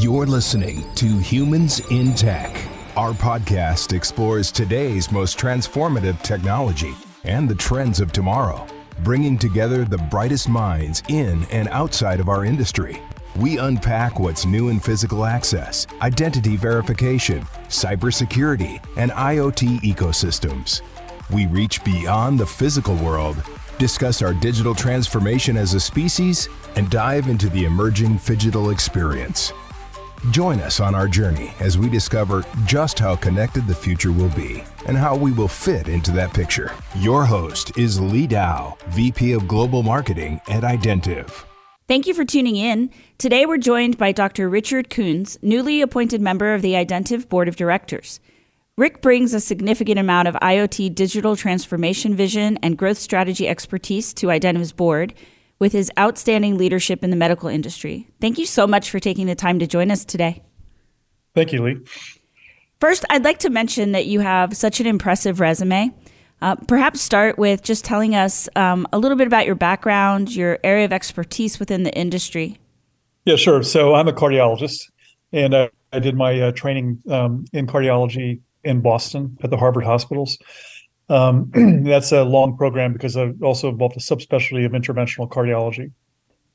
You're listening to Humans in Tech. Our podcast explores today's most transformative technology and the trends of tomorrow, bringing together the brightest minds in and outside of our industry. We unpack what's new in physical access, identity verification, cybersecurity, and IoT ecosystems. We reach beyond the physical world, discuss our digital transformation as a species, and dive into the emerging phygital experience. Join us on our journey as we discover just how connected the future will be and how we will fit into that picture. Your host is Leigh Dow, VP of Global Marketing at Identiv. Thank you for tuning in. Today we're joined by Dr. Richard Kuntz, newly appointed member of the Identiv Board of Directors. Rick brings a significant amount of IoT digital transformation vision and growth strategy expertise to Identiv's board with his outstanding leadership in the medical industry. Thank you so much for taking the time to join us today. Thank you, Leigh. First, I'd like to mention that you have such an impressive resume. Uh, perhaps start with just telling us um, a little bit about your background, your area of expertise within the industry. Yeah, sure. So I'm a cardiologist, and uh, I did my uh, training um, in cardiology in Boston at the Harvard hospitals. Um, that's a long program because I also involved a subspecialty of interventional cardiology.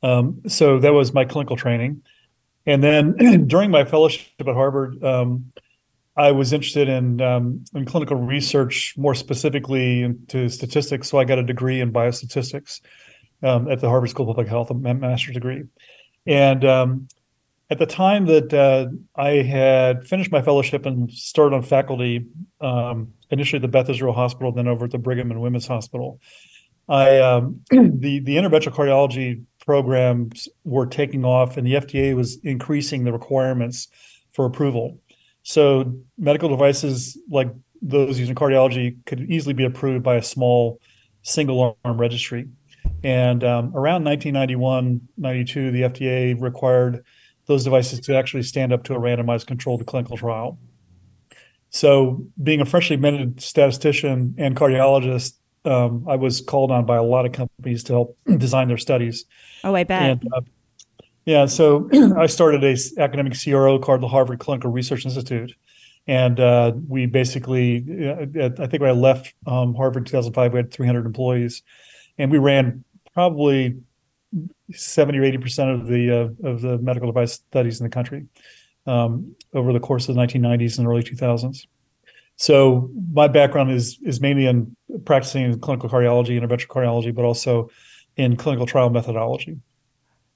Um, so that was my clinical training. And then during my fellowship at Harvard, um, I was interested in um, in clinical research, more specifically into statistics. So I got a degree in biostatistics um, at the Harvard School of Public Health, a master's degree. And um, at the time that uh, I had finished my fellowship and started on faculty, um, initially at the Beth Israel Hospital, then over at the Brigham and Women's Hospital, I um, the the interventional cardiology programs were taking off, and the FDA was increasing the requirements for approval. So medical devices like those used in cardiology could easily be approved by a small single arm registry. And um, around 1991, 92, the FDA required those devices to actually stand up to a randomized controlled clinical trial. So, being a freshly minted statistician and cardiologist, um, I was called on by a lot of companies to help design their studies. Oh, I bet. And, uh, yeah, so I started a academic CRO called the Harvard Clinical Research Institute, and uh, we basically, uh, I think when I left um, Harvard in 2005, we had 300 employees, and we ran probably 70 or 80 percent of the uh, of the medical device studies in the country um, over the course of the 1990s and early 2000s. So my background is is mainly in practicing in clinical cardiology, and interventional cardiology, but also in clinical trial methodology.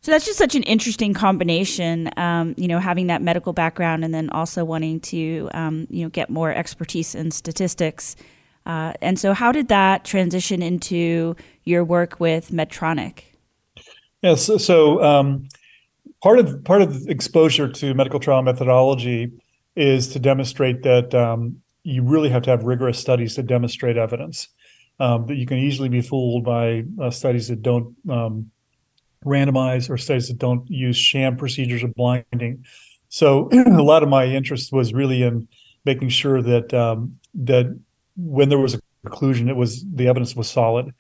So that's just such an interesting combination, um, you know, having that medical background and then also wanting to, um, you know, get more expertise in statistics. Uh, and so, how did that transition into your work with Medtronic? Yes. So, so um, part of part of exposure to medical trial methodology is to demonstrate that um, you really have to have rigorous studies to demonstrate evidence. Um, that you can easily be fooled by uh, studies that don't um, randomize or studies that don't use sham procedures or blinding. So a lot of my interest was really in making sure that um, that when there was a conclusion, it was the evidence was solid,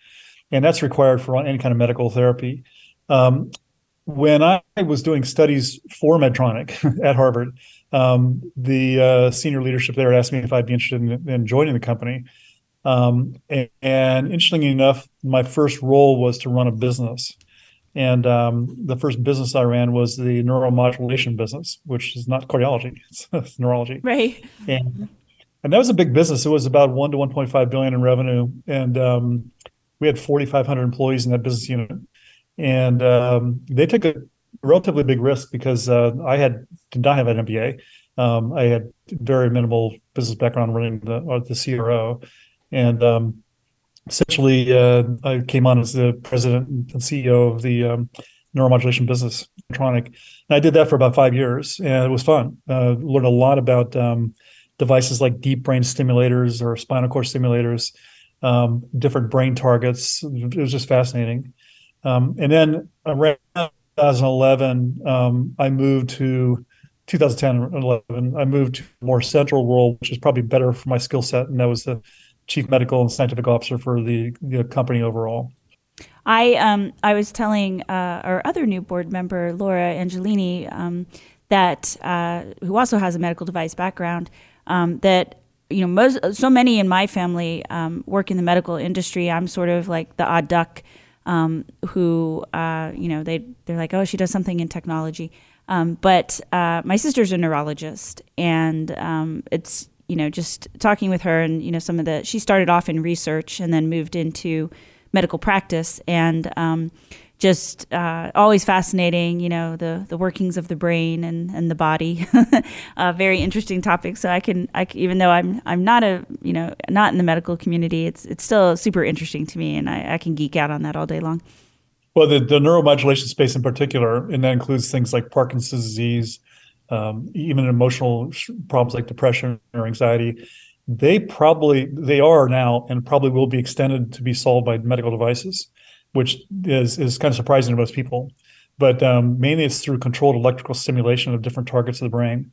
and that's required for any kind of medical therapy. Um, when I was doing studies for Medtronic at Harvard, um, the uh, senior leadership there asked me if I'd be interested in, in joining the company. Um, and, and, interestingly enough, my first role was to run a business. And um, the first business I ran was the neuromodulation business, which is not cardiology, it's, it's neurology. Right. And, and that was a big business. It was about one to 1.5 billion in revenue. And um, we had 4,500 employees in that business unit and um, they took a relatively big risk because uh, I had did not have an MBA. Um, I had very minimal business background running the uh, the CRO, and um, essentially uh, I came on as the president and CEO of the um, neuromodulation business, Medtronic. And I did that for about five years, and it was fun. Uh, learned a lot about um, devices like deep brain stimulators or spinal cord stimulators, um, different brain targets. It was just fascinating. Um, and then around 2011, um, I moved to 2010 and 11. I moved to a more central role, which is probably better for my skill set, and that was the chief medical and scientific officer for the, the company overall. I um I was telling uh, our other new board member Laura Angelini um, that uh, who also has a medical device background um, that you know most so many in my family um, work in the medical industry. I'm sort of like the odd duck um, who uh, you know they they're like oh she does something in technology. Um, but uh, my sister's a neurologist, and um, it's you know just talking with her and you know some of the she started off in research and then moved into medical practice and um, just uh, always fascinating, you know, the, the workings of the brain and, and the body. uh, very interesting topic. So I can, I even though I'm I'm not a you know not in the medical community, it's it's still super interesting to me, and I, I can geek out on that all day long. Well, the, the neuromodulation space in particular, and that includes things like Parkinson's disease, um, even emotional problems like depression or anxiety. They probably they are now and probably will be extended to be solved by medical devices which is is kind of surprising to most people. But um, mainly it's through controlled electrical stimulation of different targets of the brain.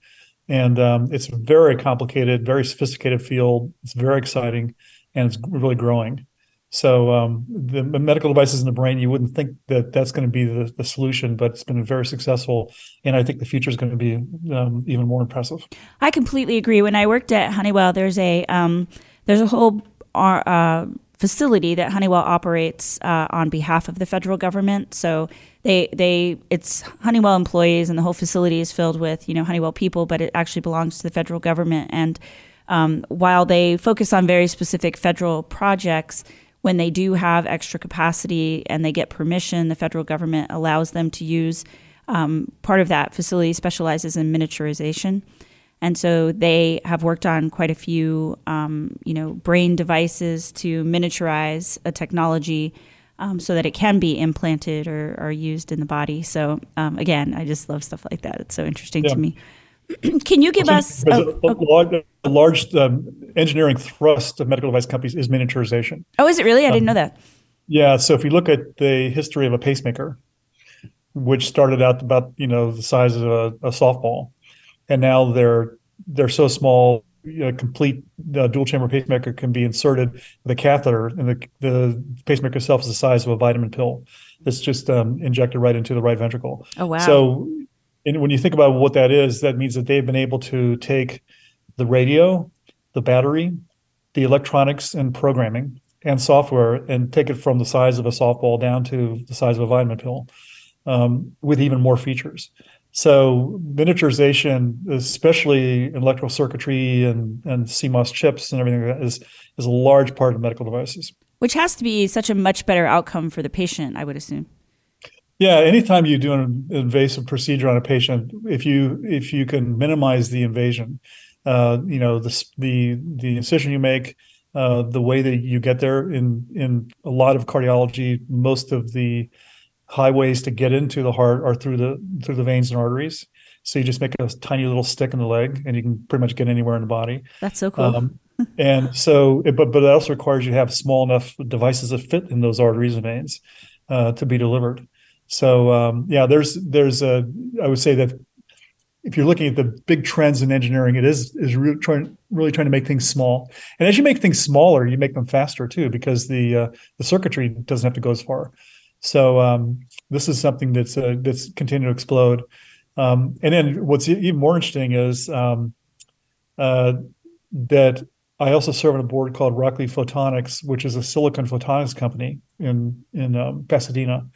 And um, it's a very complicated, very sophisticated field. It's very exciting and it's really growing. So um, the medical devices in the brain, you wouldn't think that that's going to be the, the, solution, but it's been very successful, and I think the future is going to be um, even more impressive. I completely agree. When I worked at Honeywell, there's a um, there's a whole uh, facility that Honeywell operates uh, on behalf of the federal government. So they they it's Honeywell employees, and the whole facility is filled with you know Honeywell people, but it actually belongs to the federal government. And um, while they focus on very specific federal projects, when they do have extra capacity and they get permission, the federal government allows them to use um, part of that facility specializes in miniaturization. And so they have worked on quite a few, um, you know, brain devices to miniaturize a technology um, so that it can be implanted or, or used in the body. So um, again, I just love stuff like that. It's so interesting yeah. to me. can you give us a, a, large, a large um, engineering thrust of medical device companies is miniaturization? Oh, is it really? I didn't know um, that. Yeah. So if you look at the history of a pacemaker, which started out about you know the size of a, a softball and now they're they're so small. A complete uh, dual chamber pacemaker can be inserted with a catheter, and the the pacemaker itself is the size of a vitamin pill. It's just um, injected right into the right ventricle. Oh wow! So, when you think about what that is, that means that they've been able to take the radio, the battery, the electronics and programming and software, and take it from the size of a softball down to the size of a vitamin pill, um, with even more features. So miniaturization, especially in electrical circuitry and, and CMOS chips and everything like that, is is a large part of medical devices. Which has to be such a much better outcome for the patient, I would assume. Yeah, anytime you do an invasive procedure on a patient, if you if you can minimize the invasion, uh, you know the the the incision you make, uh, the way that you get there in in a lot of cardiology, most of the highways to get into the heart are through the through the veins and arteries. So you just make a tiny little stick in the leg, and you can pretty much get anywhere in the body. That's so cool. Um, and so, it, but but it also requires you to have small enough devices that fit in those arteries and veins uh, to be delivered. So um, yeah, there's there's a I would say that if you're looking at the big trends in engineering, it is is really trying really trying to make things small. And as you make things smaller, you make them faster too, because the uh, the circuitry doesn't have to go as far. So um, this is something that's uh, that's continuing to explode. Um, and then what's even more interesting is um, uh, that I also serve on a board called Rockley Photonics, which is a silicon photonics company in in um, Pasadena,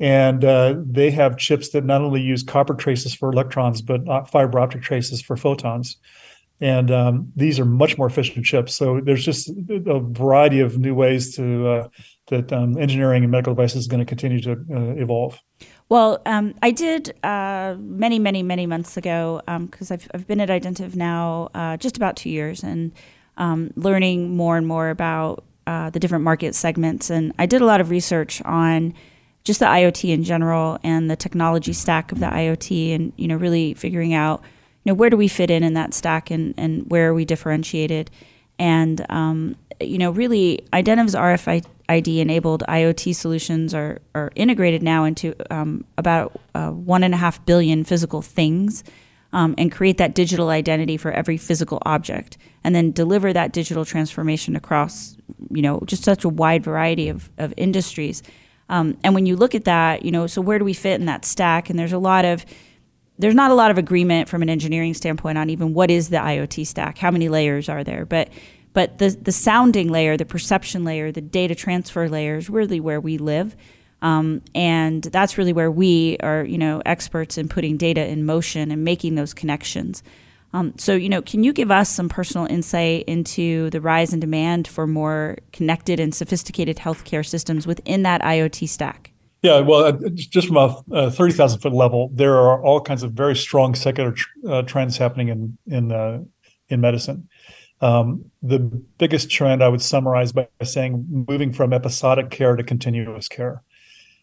and uh, they have chips that not only use copper traces for electrons but fiber optic traces for photons. And um, these are much more efficient chips. So there's just a variety of new ways to uh, that um, engineering and medical devices is going to continue to uh, evolve. Well, um, I did uh, many, many, many months ago because um, I've, I've been at Identiv now uh, just about two years and um, learning more and more about uh, the different market segments. And I did a lot of research on just the IoT in general and the technology stack of the IoT, and you know, really figuring out you know where do we fit in in that stack and and where are we differentiated. And um, you know, really, Identiv's RFID enabled IoT solutions are, are integrated now into um, about uh, one and a half billion physical things um, and create that digital identity for every physical object and then deliver that digital transformation across, you know, just such a wide variety of, of industries. Um, and when you look at that, you know, so where do we fit in that stack? And there's a lot of there's not a lot of agreement from an engineering standpoint on even what is the IoT stack, how many layers are there, but but the the sounding layer, the perception layer, the data transfer layer is really where we live. Um, and that's really where we are, you know, experts in putting data in motion and making those connections. Um, so, you know, can you give us some personal insight into the rise in demand for more connected and sophisticated healthcare systems within that IoT stack? Yeah, well, uh, just from a, thirty thousand foot level, there are all kinds of very strong secular tr- uh, trends happening in in uh, in medicine. Um, the biggest trend I would summarize by saying moving from episodic care to continuous care.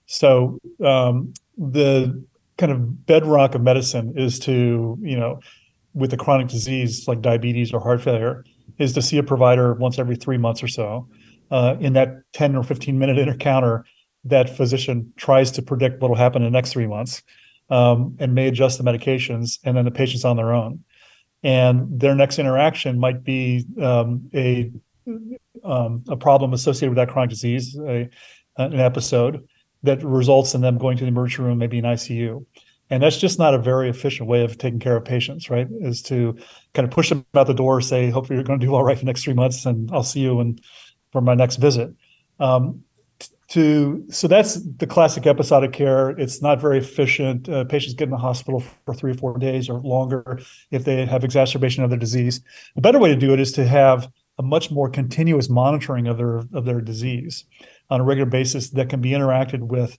So um, the kind of bedrock of medicine is to, you know, with a chronic disease like diabetes or heart failure, is to see a provider once every three months or so. Uh, in that 10 or 15 minute encounter, that physician tries to predict what will happen in the next three months um, and may adjust the medications, and then the patient's on their own. And their next interaction might be um, a um, a problem associated with that chronic disease, a, an episode, that results in them going to the emergency room, maybe an ICU. And that's just not a very efficient way of taking care of patients, right? Is to kind of push them out the door, say, hopefully you're going to do all right for the next three months, and I'll see you and for my next visit. Um, to so that's the classic episodic care. It's not very efficient. Uh, patients get in the hospital for three or four days or longer if they have exacerbation of their disease. A better way to do it is to have a much more continuous monitoring of their of their disease on a regular basis that can be interacted with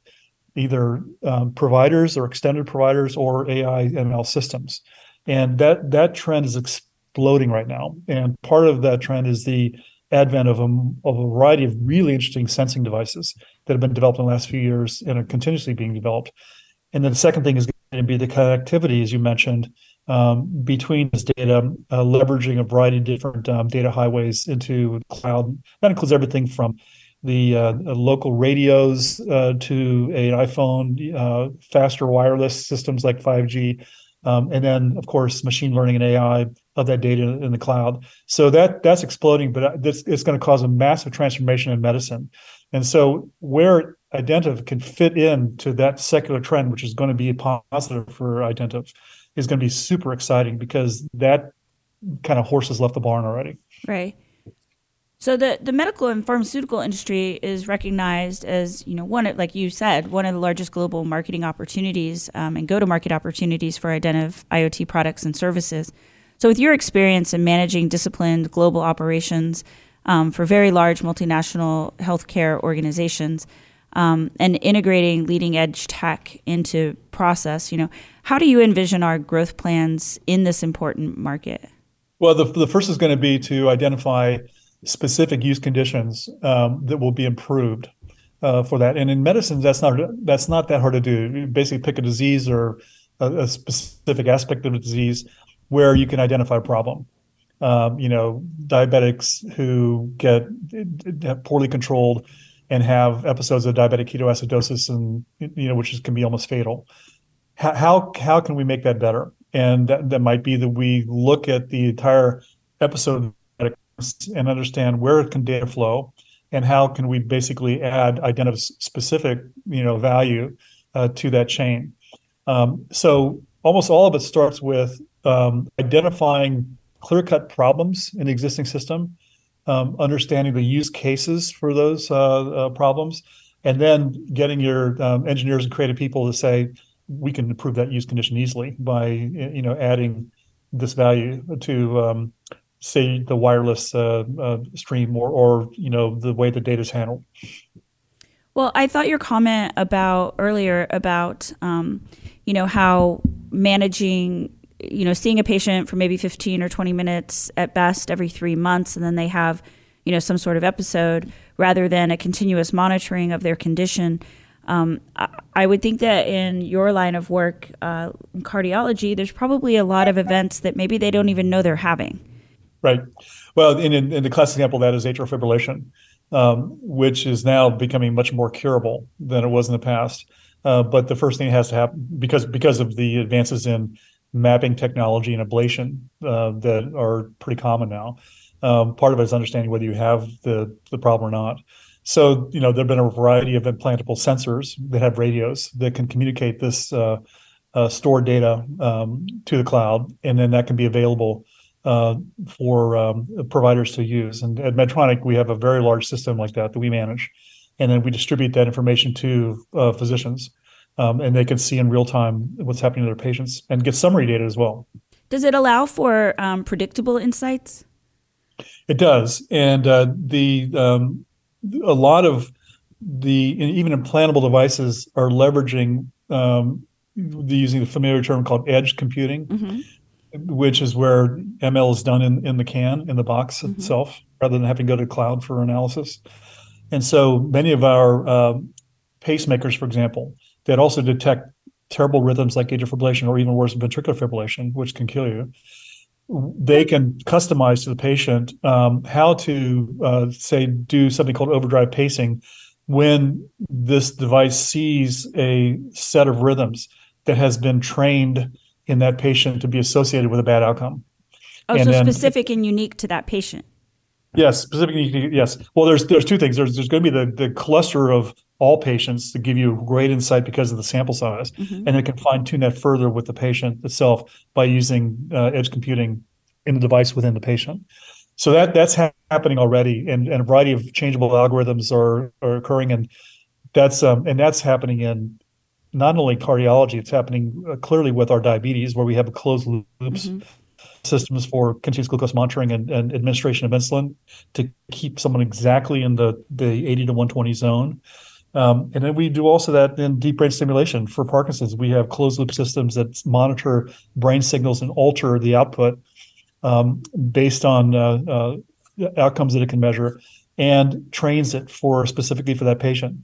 either um, providers or extended providers or AI ML systems. And that that trend is exploding right now. And part of that trend is the advent of a, of a variety of really interesting sensing devices that have been developed in the last few years and are continuously being developed. And then the second thing is going to be the connectivity, as you mentioned, um, between this data, uh, leveraging a variety of different um, data highways into cloud. That includes everything from the uh, local radios uh, to an iPhone, uh, faster wireless systems like 5G, um, and then of course machine learning and AI of that data in the cloud. So that that's exploding, but this, it's going to cause a massive transformation in medicine. And so where Identiv can fit in to that secular trend, which is going to be positive for Identiv, is going to be super exciting because that kind of horse has left the barn already. Right. So the, the medical and pharmaceutical industry is recognized as you know one of, like you said one of the largest global marketing opportunities um, and go to market opportunities for Identiv IoT products and services. So with your experience in managing disciplined global operations um, for very large multinational healthcare organizations um, and integrating leading edge tech into process, you know how do you envision our growth plans in this important market? Well, the, the first is going to be to identify specific use conditions um, that will be improved uh, for that. And in medicine, that's not that's not that hard to do. You basically pick a disease or a, a specific aspect of the disease where you can identify a problem. Um, you know, diabetics who get poorly controlled and have episodes of diabetic ketoacidosis, and you know, which is, can be almost fatal. How, how how can we make that better? And that, that might be that we look at the entire episode and understand where can data flow and how can we basically add identify specific you know value uh, to that chain um, so almost all of it starts with um, identifying clear cut problems in the existing system um, understanding the use cases for those uh, uh, problems and then getting your um, engineers and creative people to say we can improve that use condition easily by you know adding this value to um, say the wireless uh, uh, stream or, or you know the way the data is handled. Well, I thought your comment about earlier about um, you know how managing you know seeing a patient for maybe 15 or 20 minutes at best every three months and then they have you know some sort of episode rather than a continuous monitoring of their condition um, I, would think that in your line of work uh, in cardiology there's probably a lot of events that maybe they don't even know they're having Right. Well, in, in, in the classic example, that is atrial fibrillation, um, which is now becoming much more curable than it was in the past. Uh, but the first thing that has to happen because because of the advances in mapping technology and ablation uh, that are pretty common now. Um, part of it is understanding whether you have the the problem or not. So you know there have been a variety of implantable sensors that have radios that can communicate this uh, uh, store data um, to the cloud, and then that can be available uh, for um, providers to use. And at Medtronic, we have a very large system like that that we manage, and then we distribute that information to uh, physicians, um, and they can see in real time what's happening to their patients and get summary data as well. Does it allow for um, predictable insights? It does, and uh, the um, a lot of the even implantable devices are leveraging um, the, using the familiar term called edge computing, mm-hmm. which is where ML is done in, in the can in the box mm-hmm. itself, rather than having to go to cloud for analysis. And so many of our uh, pacemakers, for example, that also detect terrible rhythms like atrial fibrillation or even worse, ventricular fibrillation, which can kill you they can customize to the patient um, how to uh, say do something called overdrive pacing when this device sees a set of rhythms that has been trained in that patient to be associated with a bad outcome. Oh, and so then, specific and unique to that patient. Yes, specific. Yes. Well, there's there's two things. There's there's going to be the the cluster of all patients to give you great insight because of the sample size, mm-hmm. and it can fine tune that further with the patient itself by using uh, edge computing in the device within the patient. So that that's ha- happening already, and, and a variety of changeable algorithms are are occurring, and that's um, and that's happening in not only cardiology, it's happening uh, clearly with our diabetes, where we have closed loops mm-hmm. systems for continuous glucose monitoring and, and, administration of insulin to keep someone exactly in the, the 80 to 120 zone. Um, and then we do also that in deep brain stimulation for Parkinson's. We have closed loop systems that monitor brain signals and alter the output um, based on uh, uh, outcomes that it can measure and trains it for specifically for that patient.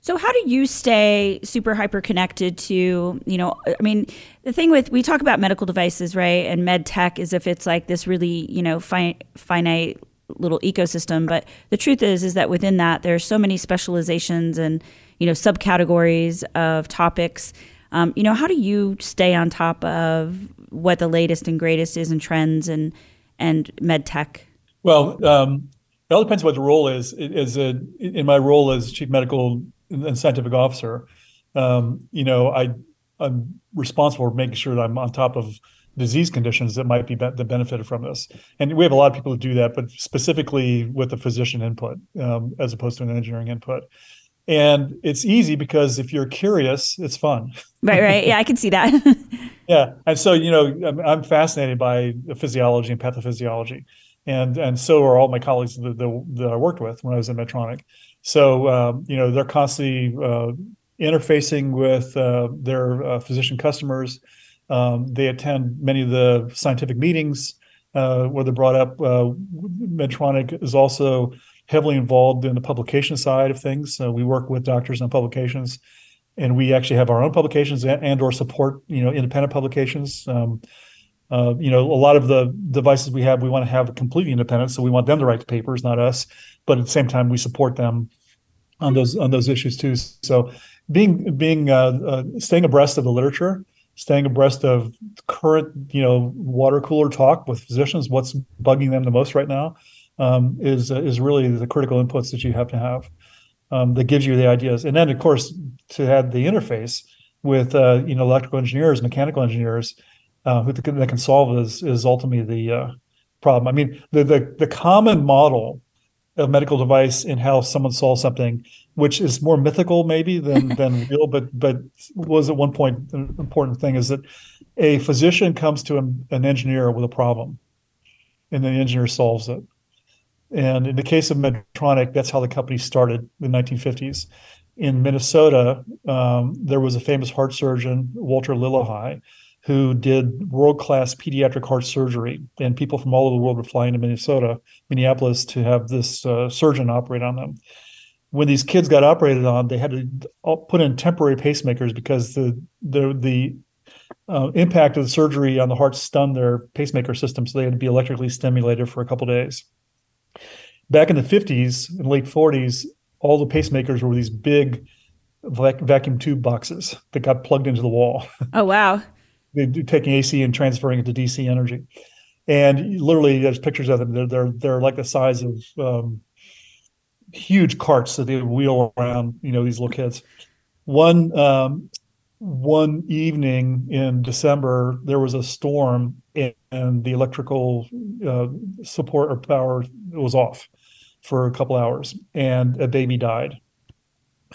So how do you stay super hyper connected to, you know, I mean, the thing with we talk about medical devices, right? And med tech is if it's like this really, you know, fi- finite little ecosystem, but the truth is is that within that there's so many specializations and, you know, subcategories of topics. Um, you know, how do you stay on top of what the latest and greatest is in trends and and med tech? Well, um, it all depends what the role is. As a, in my role as chief medical and scientific officer, um, you know, I I'm responsible for making sure that I'm on top of disease conditions that might be, be that benefited from this. And we have a lot of people who do that, but specifically with the physician input um, as opposed to an engineering input. And it's easy because if you're curious, it's fun. Right, right. Yeah, I can see that. yeah, and so you know, I'm, I'm fascinated by physiology and pathophysiology, and and so are all my colleagues that, that, that I worked with when I was at Medtronic. So um, you know, they're constantly uh, interfacing with uh, their uh, physician customers. Um, they attend many of the scientific meetings uh, where they're brought up. Uh, Medtronic is also heavily involved in the publication side of things. we work with doctors on publications and we actually have our own publications and, and or support you know independent publications um, uh, you know a lot of the devices we have we want to have completely independent so we want them to write the papers not us but at the same time we support them on those on those issues too so being being uh, uh, staying abreast of the literature staying abreast of current you know water cooler talk with physicians what's bugging them the most right now um, is is really the critical inputs that you have to have um, that gives you the ideas. And then, of course, to have the interface with uh, you know electrical engineers, mechanical engineers uh, who that can solve is is ultimately the uh, problem. I mean, the, the the common model of medical device in how someone solves something, which is more mythical maybe than than real, but but was at one point an important thing is that a physician comes to an, an engineer with a problem, and then the engineer solves it. And in the case of Medtronic, that's how the company started in the 1950s. In Minnesota, um, there was a famous heart surgeon, Walter Lillehei, who did world class pediatric heart surgery. And people from all over the world would fly into Minnesota, Minneapolis, to have this uh, surgeon operate on them. When these kids got operated on, they had to put in temporary pacemakers because the the the uh, impact of the surgery on the heart stunned their pacemaker system, so they had to be electrically stimulated for a couple days. Back in the 50s and late 40s, all the pacemakers were these big vac- vacuum tube boxes that got plugged into the wall. Oh, wow. Taking AC and transferring it to DC energy. And literally, there's pictures of them. They're, they're, they're like the size of um, huge carts that they wheel around, you know, these little kids. One um, one evening in December, there was a storm and, and the electrical uh, support or power was off for a couple hours, and a baby died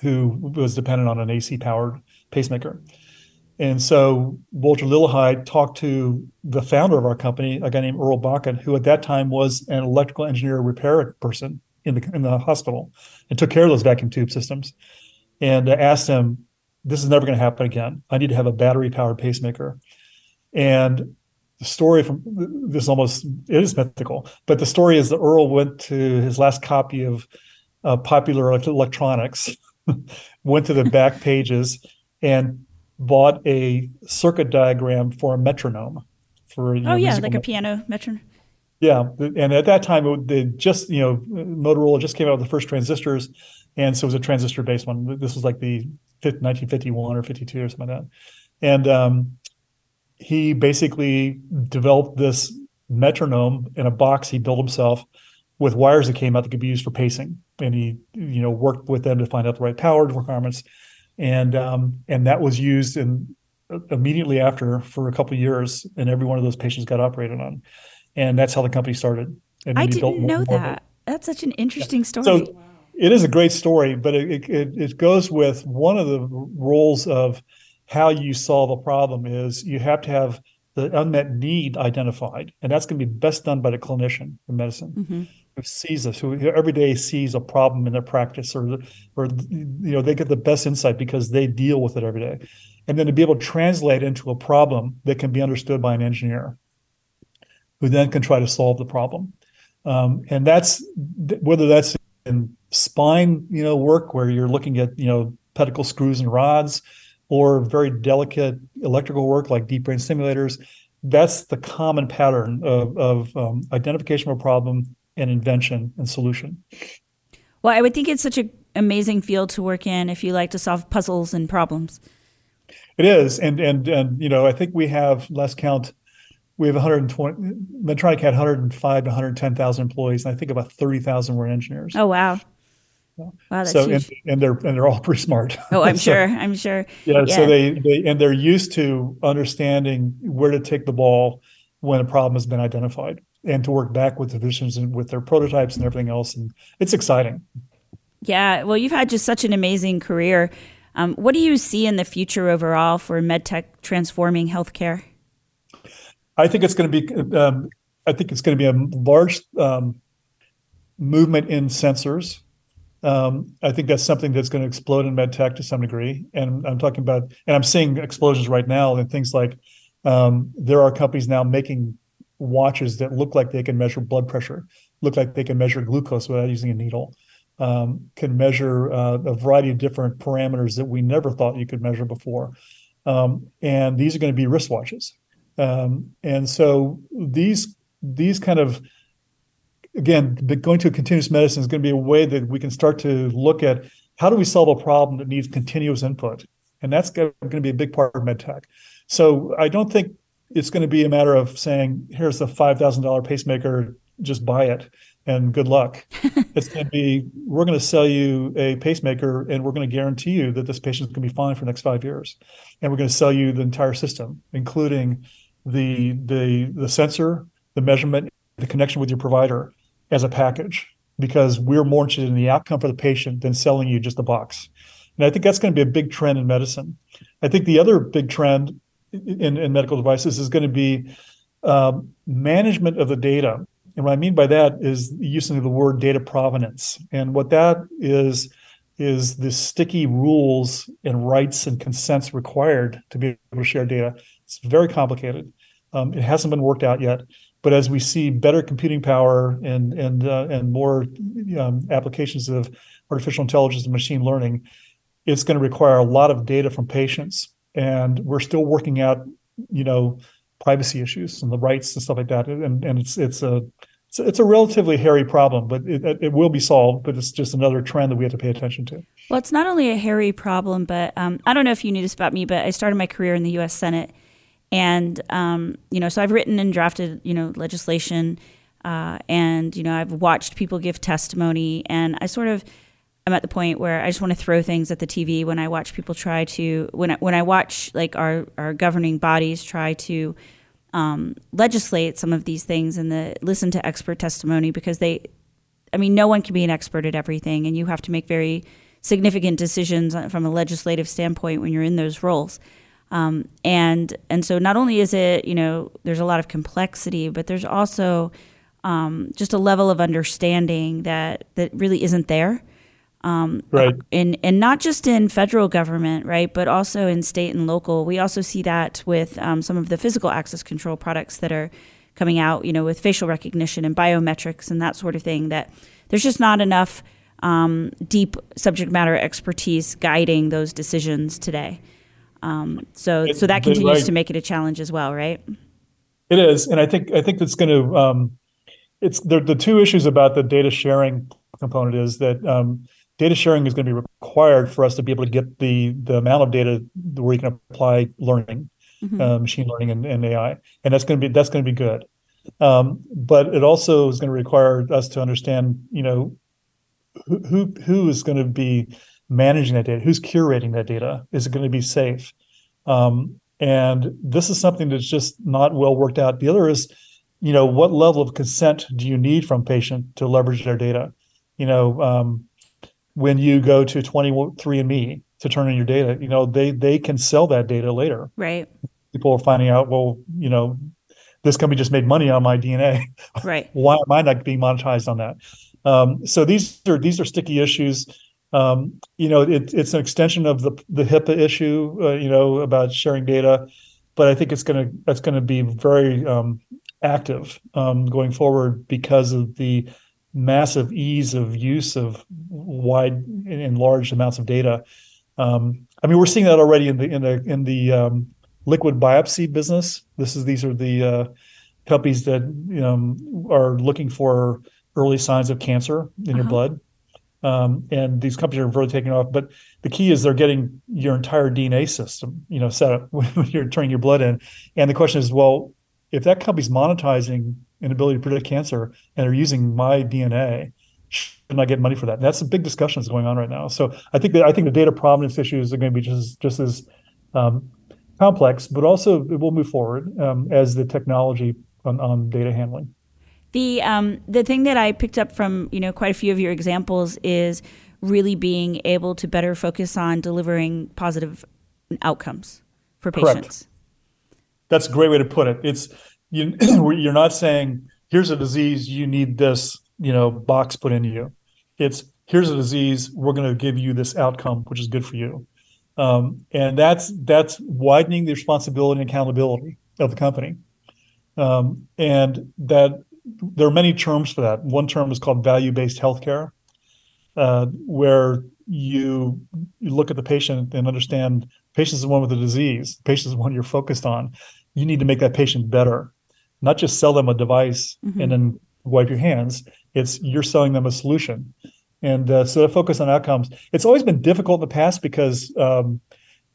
who was dependent on an AC powered pacemaker. And so Walter Lillehei talked to the founder of our company, a guy named Earl Bakken, who at that time was an electrical engineer repair person in the in the hospital and took care of those vacuum tube systems, and asked him, "This is never going to happen again. I need to have a battery powered pacemaker." And the story from this almost it is mythical, but the story is that Earl went to his last copy of uh, Popular Electronics, went to the back pages, and bought a circuit diagram for a metronome. For oh yeah, like a piano metronome. Yeah, and at that time, they just you know Motorola just came out with the first transistors, and so it was a transistor-based one. This was like the 1951 or 52 or something like that, and um, he basically developed this metronome in a box he built himself with wires that came out that could be used for pacing, and he you know worked with them to find out the right power requirements, and um, and that was used in immediately after for a couple of years, and every one of those patients got operated on and that's how the company started. And I didn't know that. That's such an interesting story. So it is a great story, but it, it, it goes with one of the roles of how you solve a problem is you have to have the unmet need identified, and that's going to be best done by the clinician in medicine. Mm-hmm. Sees this? Who every day sees a problem in their practice, or or you know they get the best insight because they deal with it every day, and then to be able to translate into a problem that can be understood by an engineer who then can try to solve the problem. Um, and that's whether that's in spine, you know, work where you're looking at, you know, pedicle screws and rods, or very delicate electrical work like deep brain stimulators. That's the common pattern of, of um, identification of a problem and invention and solution. Well, I would think it's such an amazing field to work in if you like to solve puzzles and problems. It is, and and and you know, I think we have less count we have 120 medtronic had 105 to 110,000 employees and i think about 30,000 were engineers. Oh wow. Wow that's so huge. And, and they're and they're all pretty smart. Oh i'm so, sure i'm sure. yeah, yeah, so they, they and they're used to understanding where to take the ball when a problem has been identified and to work back with the physicians and with their prototypes and everything else and it's exciting yeah well you've had just such an amazing career um, what do you see in the future overall for medtech transforming healthcare I think it's going to be. Um, I think it's going to be a large um, movement in sensors. Um, I think that's something that's going to explode in medtech to some degree. And I'm talking about, and I'm seeing explosions right now in things like um, there are companies now making watches that look like they can measure blood pressure, look like they can measure glucose without using a needle, um, can measure uh, a variety of different parameters that we never thought you could measure before. Um, and these are going to be wristwatches. Um, and so these these kind of again going to continuous medicine is going to be a way that we can start to look at how do we solve a problem that needs continuous input, and that's going to be a big part of medtech. So I don't think it's going to be a matter of saying here's a five thousand dollar pacemaker, just buy it and good luck. it's going to be we're going to sell you a pacemaker and we're going to guarantee you that this patient is going to be fine for the next five years, and we're going to sell you the entire system, including the the the sensor, the measurement, the connection with your provider as a package because we're more interested in the outcome for the patient than selling you just a box. And I think that's going to be a big trend in medicine. I think the other big trend in, in medical devices is going to be um, management of the data. And what I mean by that is using the word data provenance. And what that is, is the sticky rules and rights and consents required to be able to share data. It's very complicated. Um, it hasn't been worked out yet. But as we see better computing power and and uh, and more um, applications of artificial intelligence and machine learning, it's going to require a lot of data from patients, and we're still working out, you know, privacy issues and the rights and stuff like that. And and it's it's a it's, a relatively hairy problem, but it, it will be solved. But it's just another trend that we have to pay attention to. Well, it's not only a hairy problem, but um, I don't know if you knew this about me, but I started my career in the U.S. Senate and, um, you know, so I've written and drafted, you know, legislation. Uh, and, you know, I've watched people give testimony. And I sort of, I'm at the point where I just want to throw things at the TV when I watch people try to when I, when I watch like our our governing bodies try to um, legislate some of these things and the listen to expert testimony because they, I mean, no one can be an expert at everything, and you have to make very significant decisions from a legislative standpoint when you're in those roles. Um, and and so not only is it you know there's a lot of complexity, but there's also um, just a level of understanding that that really isn't there. Um, right. And and not just in federal government, right, but also in state and local. We also see that with um, some of the physical access control products that are coming out, you know, with facial recognition and biometrics and that sort of thing. That there's just not enough um, deep subject matter expertise guiding those decisions today. Um, so it, so that continues right. to make it a challenge as well, right? It is, and I think I think that's going to. Um, it's the the two issues about the data sharing component is that um, data sharing is going to be required for us to be able to get the the amount of data where you can apply learning, mm-hmm. uh, machine learning, and, and, AI, and that's going to be that's going to be good. Um, but it also is going to require us to understand, you know, who who, who is going to be managing that data, who's curating that data, is it going to be safe? Um, and this is something that's just not well worked out. The other is, you know, what level of consent do you need from patient to leverage their data? You know, um, when you go to 23andMe to turn in your data, you know, they they can sell that data later. Right. People are finding out, well, you know, this company just made money on my DNA. Right. Why am I not being monetized on that? Um, so these are these are sticky issues. Um, you know, it, it's an extension of the the HIPAA issue. Uh, you know about sharing data, but I think it's gonna that's gonna be very um, active um, going forward because of the massive ease of use of wide and large amounts of data. Um, I mean, we're seeing that already in the in the in the um, liquid biopsy business. This is these are the uh, companies that um, are looking for early signs of cancer in uh-huh. your blood. Um, and these companies are really taking off. But the key is they're getting your entire DNA system, you know, set up when you're turning your blood in. And the question is, well, if that company's monetizing an ability to predict cancer and they're using my DNA, shouldn't I get money for that? And that's a big discussion that's going on right now. So I think that I think the data provenance issues are going to be just just as um, complex, but also it will move forward um, as the technology on, on data handling. The um, the thing that I picked up from you know quite a few of your examples is really being able to better focus on delivering positive outcomes for patients. Correct. That's a great way to put it. It's you you're not saying here's a disease you need this you know box put into you. It's here's a disease we're going to give you this outcome which is good for you. Um, and that's that's widening the responsibility and accountability of the company. Um, and that there are many terms for that. One term is called value-based healthcare uh, where you, you look at the patient and understand patient is the one with the disease. The patient is the one you're focused on. You need to make that patient better not just sell them a device mm-hmm. and then wipe your hands. It's you're selling them a solution. And uh, so the focus on outcomes. It's always been difficult in the past because um,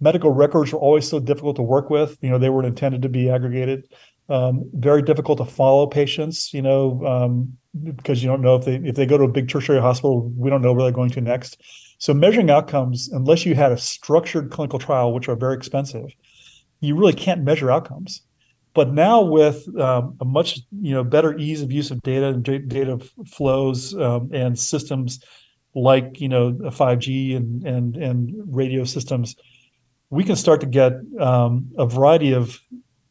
medical records were always so difficult to work with. You know, they weren't intended to be aggregated. Um, very difficult to follow patients. You know, um, because you don't know if they if they go to a big tertiary hospital, we don't know where they're going to next. So measuring outcomes, unless you had a structured clinical trial, which are very expensive, you really can't measure outcomes. But now with um, a much you know better ease of use of data and data flows um, and systems like you know 5G and and and radio systems, we can start to get um, a variety of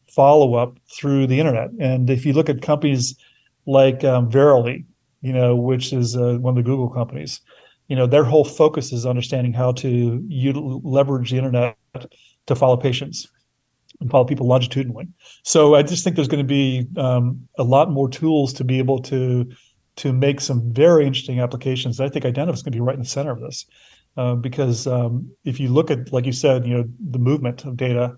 follow up through the internet. And if you look at companies like um, Verily, you know, which is uh, one of the Google companies, you know, their whole focus is understanding how to util- leverage the internet to follow patients and follow people longitudinally. So I just think there's going to be um, a lot more tools to be able to to make some very interesting applications. I think Identiv is going to be right in the center of this uh, because um, if you look at, like you said, you know, the movement of data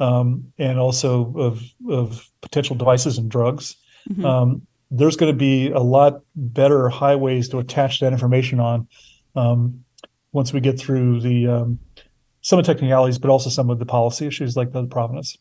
um, and also of of potential devices and drugs. Mm-hmm. Um, there's going to be a lot better highways to attach that information on um, once we get through the um, some of the technicalities, but also some of the policy issues like the provenance.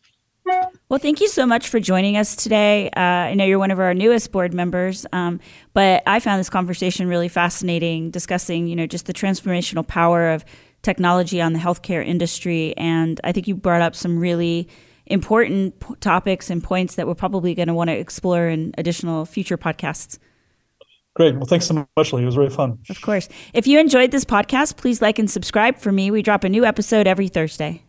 Well, thank you so much for joining us today. Uh, I know you're one of our newest board members, um, but I found this conversation really fascinating, discussing, you know, just the transformational power of technology on the healthcare industry. And I think you brought up some really important p- topics and points that we're probably going to want to explore in additional future podcasts. Great. Well, thanks so much, Leigh. It was really fun. Of course. If you enjoyed this podcast, please like and subscribe for me. We drop a new episode every Thursday.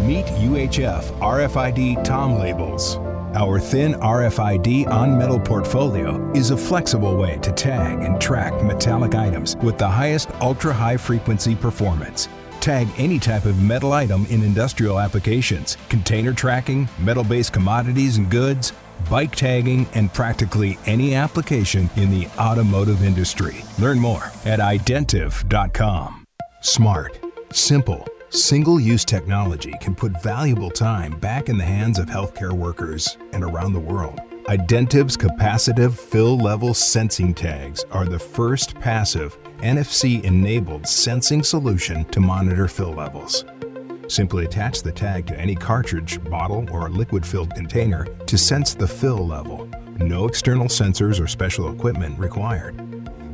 Meet UHF RFID TOM labels. Our thin RFID on metal portfolio is a flexible way to tag and track metallic items with the highest ultra high frequency performance. Tag any type of metal item in industrial applications, container tracking, metal based commodities and goods, bike tagging, and practically any application in the automotive industry. Learn more at identiv.com. Smart, simple, Single use technology can put valuable time back in the hands of healthcare workers and around the world. Identiv's capacitive fill level sensing tags are the first passive NFC enabled sensing solution to monitor fill levels. Simply attach the tag to any cartridge, bottle, or liquid filled container to sense the fill level. No external sensors or special equipment required.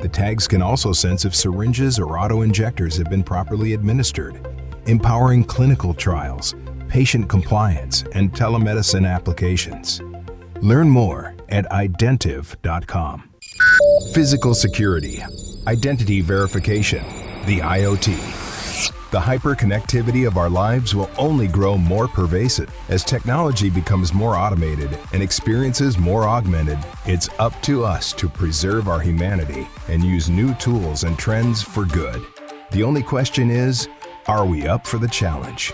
The tags can also sense if syringes or auto injectors have been properly administered empowering clinical trials, patient compliance, and telemedicine applications. Learn more at identiv.com. Physical security, identity verification, the IoT. The hyperconnectivity of our lives will only grow more pervasive as technology becomes more automated and experiences more augmented. It's up to us to preserve our humanity and use new tools and trends for good. The only question is are we up for the challenge?